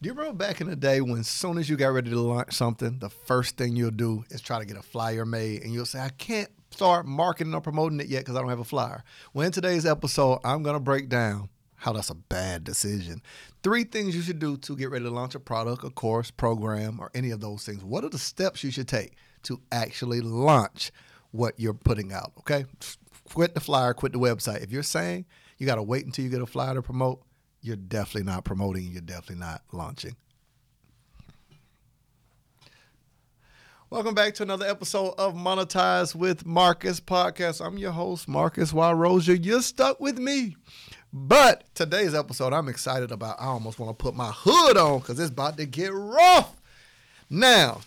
Do you remember back in the day when, as soon as you got ready to launch something, the first thing you'll do is try to get a flyer made, and you'll say, "I can't start marketing or promoting it yet because I don't have a flyer." Well, in today's episode, I'm gonna break down how that's a bad decision. Three things you should do to get ready to launch a product, a course, program, or any of those things. What are the steps you should take to actually launch what you're putting out? Okay, quit the flyer, quit the website. If you're saying you got to wait until you get a flyer to promote, you're definitely not promoting, you're definitely not launching. Welcome back to another episode of Monetize with Marcus podcast. I'm your host, Marcus Y. You're stuck with me. But today's episode, I'm excited about. I almost want to put my hood on because it's about to get rough. Now,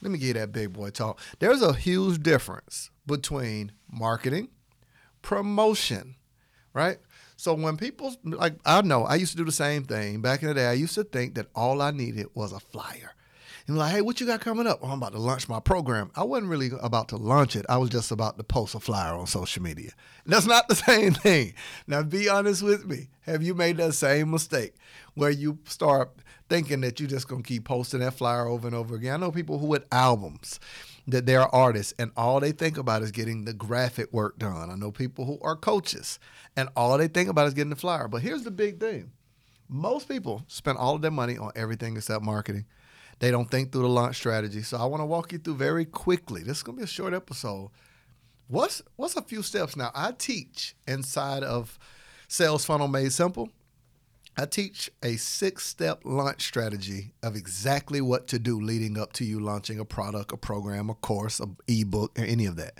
let me give you that big boy talk. There's a huge difference between marketing, promotion, right? So when people like I know I used to do the same thing back in the day. I used to think that all I needed was a flyer. And like, hey, what you got coming up? I'm about to launch my program. I wasn't really about to launch it. I was just about to post a flyer on social media. That's not the same thing. Now, be honest with me. Have you made that same mistake where you start thinking that you're just gonna keep posting that flyer over and over again? I know people who with albums that they're artists and all they think about is getting the graphic work done. I know people who are coaches and all they think about is getting the flyer. But here's the big thing. Most people spend all of their money on everything except marketing. They don't think through the launch strategy. So I want to walk you through very quickly. This is going to be a short episode. What's what's a few steps now? I teach inside of Sales Funnel Made Simple. I teach a six-step launch strategy of exactly what to do leading up to you launching a product, a program, a course, a ebook, or any of that.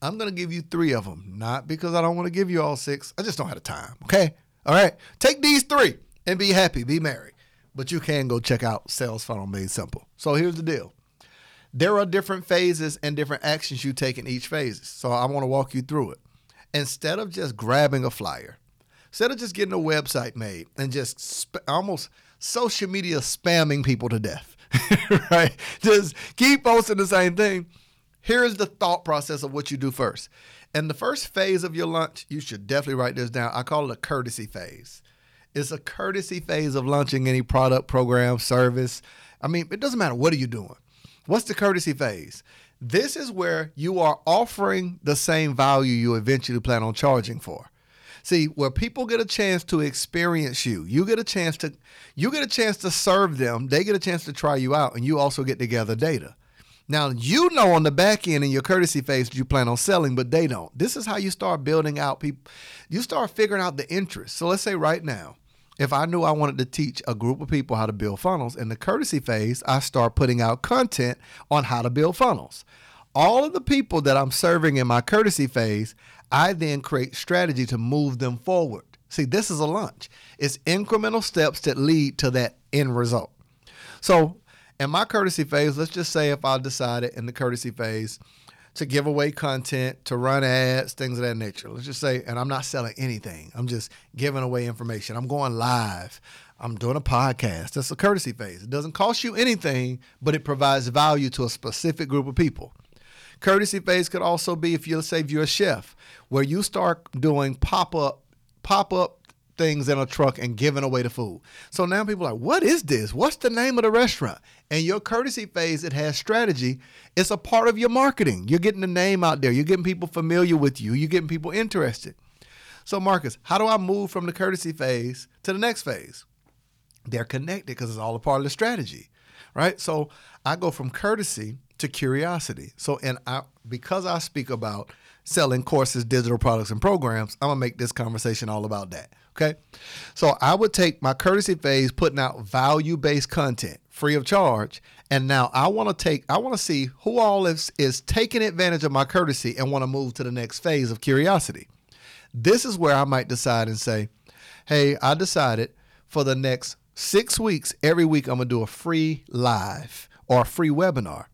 I'm going to give you 3 of them, not because I don't want to give you all 6. I just don't have the time, okay? All right. Take these 3 and be happy, be merry but you can go check out Sales Funnel Made Simple. So here's the deal. There are different phases and different actions you take in each phase. So I want to walk you through it. Instead of just grabbing a flyer, instead of just getting a website made and just sp- almost social media spamming people to death, right? Just keep posting the same thing. Here's the thought process of what you do first. And the first phase of your lunch, you should definitely write this down. I call it a courtesy phase. It's a courtesy phase of launching any product, program, service. I mean, it doesn't matter what are you doing. What's the courtesy phase? This is where you are offering the same value you eventually plan on charging for. See, where people get a chance to experience you, you get a chance to you get a chance to serve them, they get a chance to try you out, and you also get to gather data. Now you know on the back end in your courtesy phase you plan on selling, but they don't. This is how you start building out people. You start figuring out the interest. So let's say right now, if I knew I wanted to teach a group of people how to build funnels, in the courtesy phase, I start putting out content on how to build funnels. All of the people that I'm serving in my courtesy phase, I then create strategy to move them forward. See, this is a launch. It's incremental steps that lead to that end result. So, in my courtesy phase, let's just say if I decided in the courtesy phase, to give away content, to run ads, things of that nature. Let's just say, and I'm not selling anything. I'm just giving away information. I'm going live. I'm doing a podcast. That's a courtesy phase. It doesn't cost you anything, but it provides value to a specific group of people. Courtesy phase could also be if you say if you're a chef, where you start doing pop up pop up things in a truck and giving away the food. So now people are like, what is this? What's the name of the restaurant? And your courtesy phase, it has strategy. It's a part of your marketing. You're getting the name out there. You're getting people familiar with you. You're getting people interested. So Marcus, how do I move from the courtesy phase to the next phase? They're connected because it's all a part of the strategy, right? So I go from courtesy to curiosity. So, and I, because I speak about selling courses, digital products, and programs, I'm gonna make this conversation all about that. Okay. So I would take my courtesy phase, putting out value based content free of charge, and now I want to take, I want to see who all is is taking advantage of my courtesy and want to move to the next phase of curiosity. This is where I might decide and say, hey, I decided for the next six weeks, every week, I'm gonna do a free live or a free webinar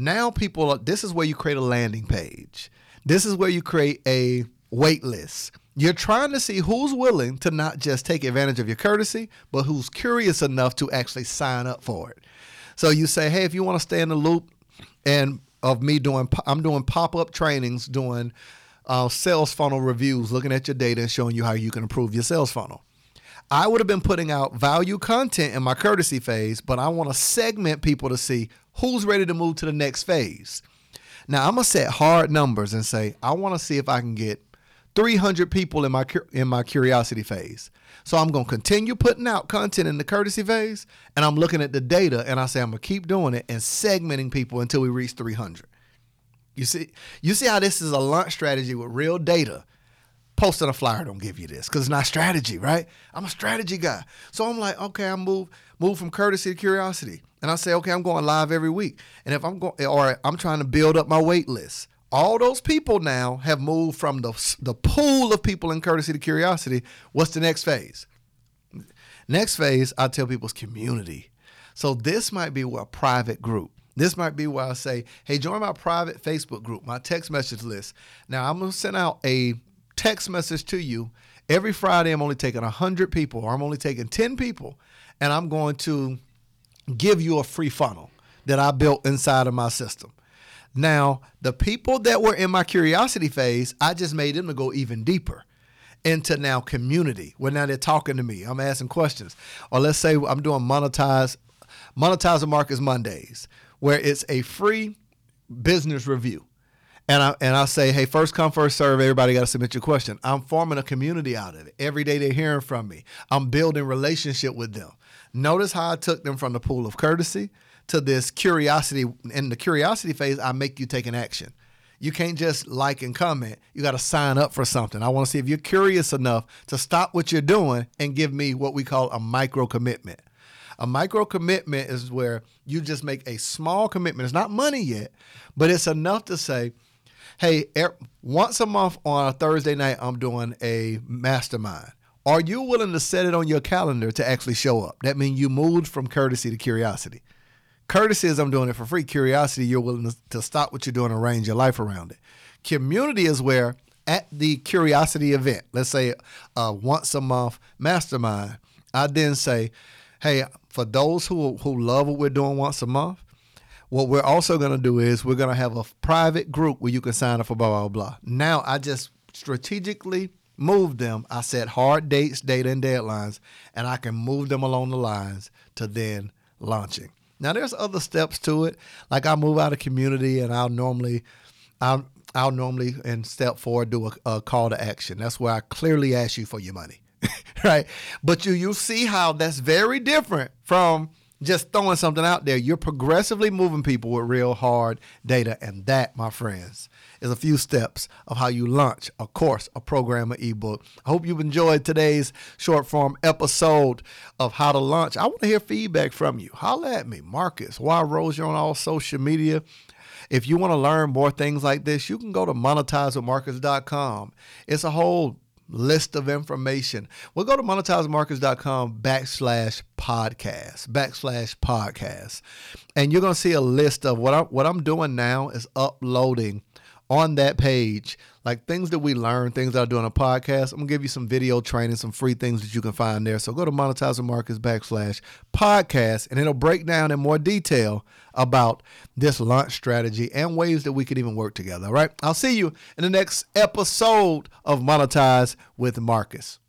now people this is where you create a landing page. This is where you create a wait list. You're trying to see who's willing to not just take advantage of your courtesy but who's curious enough to actually sign up for it. So you say hey if you want to stay in the loop and of me doing i'm doing pop-up trainings doing uh, sales funnel reviews looking at your data and showing you how you can improve your sales funnel. I would have been putting out value content in my courtesy phase, but I want to segment people to see who's ready to move to the next phase. Now I'm gonna set hard numbers and say I want to see if I can get 300 people in my in my curiosity phase. So I'm gonna continue putting out content in the courtesy phase, and I'm looking at the data, and I say I'm gonna keep doing it and segmenting people until we reach 300. You see, you see how this is a launch strategy with real data. Posting a flyer don't give you this because it's not strategy, right? I'm a strategy guy, so I'm like, okay, I move move from courtesy to curiosity, and I say, okay, I'm going live every week, and if I'm going, or I'm trying to build up my wait list. All those people now have moved from the the pool of people in courtesy to curiosity. What's the next phase? Next phase, I tell people is community. So this might be a private group. This might be where I say, hey, join my private Facebook group, my text message list. Now, I'm to send out a text message to you. Every Friday, I'm only taking 100 people, or I'm only taking 10 people, and I'm going to give you a free funnel that I built inside of my system. Now, the people that were in my curiosity phase, I just made them to go even deeper into now community where now they're talking to me. I'm asking questions. Or let's say I'm doing monetize monetize Marcus Mondays where it's a free business review. And I and I say, hey, first come, first serve. Everybody got to submit your question. I'm forming a community out of it. Every day they're hearing from me. I'm building relationship with them. Notice how I took them from the pool of courtesy to this curiosity. In the curiosity phase, I make you take an action. You can't just like and comment. You got to sign up for something. I want to see if you're curious enough to stop what you're doing and give me what we call a micro commitment. A micro commitment is where you just make a small commitment. It's not money yet, but it's enough to say, hey, er, once a month on a Thursday night, I'm doing a mastermind. Are you willing to set it on your calendar to actually show up? That means you moved from courtesy to curiosity. Courtesy is I'm doing it for free. Curiosity, you're willing to, to stop what you're doing and arrange your life around it. Community is where at the curiosity event, let's say once a month mastermind, I then say, hey, for those who who love what we're doing once a month, what we're also going to do is we're going to have a private group where you can sign up for blah blah blah. Now I just strategically move them. I set hard dates, data, and deadlines, and I can move them along the lines to then launching. Now there's other steps to it. Like I move out of community, and I'll normally, I'll I'll normally in step four do a, a call to action. That's where I clearly ask you for your money. right? But you you see how that's very different from just throwing something out there. You're progressively moving people with real hard data, and that, my friends, is a few steps of how you launch a course, a program, an ebook. I hope you've enjoyed today's short form episode of how to launch. I want to hear feedback from you. Holla at me, Marcus. Y Rosier on all social media. If you want to learn more things like this, you can go to monetizewithmarcus.com. It's a whole list of information. We'll go to monetizemarcus.com backslash podcast, backslash podcast. And you're going to see a list of what, I, what I'm doing now is uploading on that page, like things that we learn, things that I do on a podcast. I'm gonna give you some video training, some free things that you can find there. So go to monetizer Marcus backslash podcast, and it'll break down in more detail about this launch strategy and ways that we could even work together. All right. I'll see you in the next episode of Monetize with Marcus.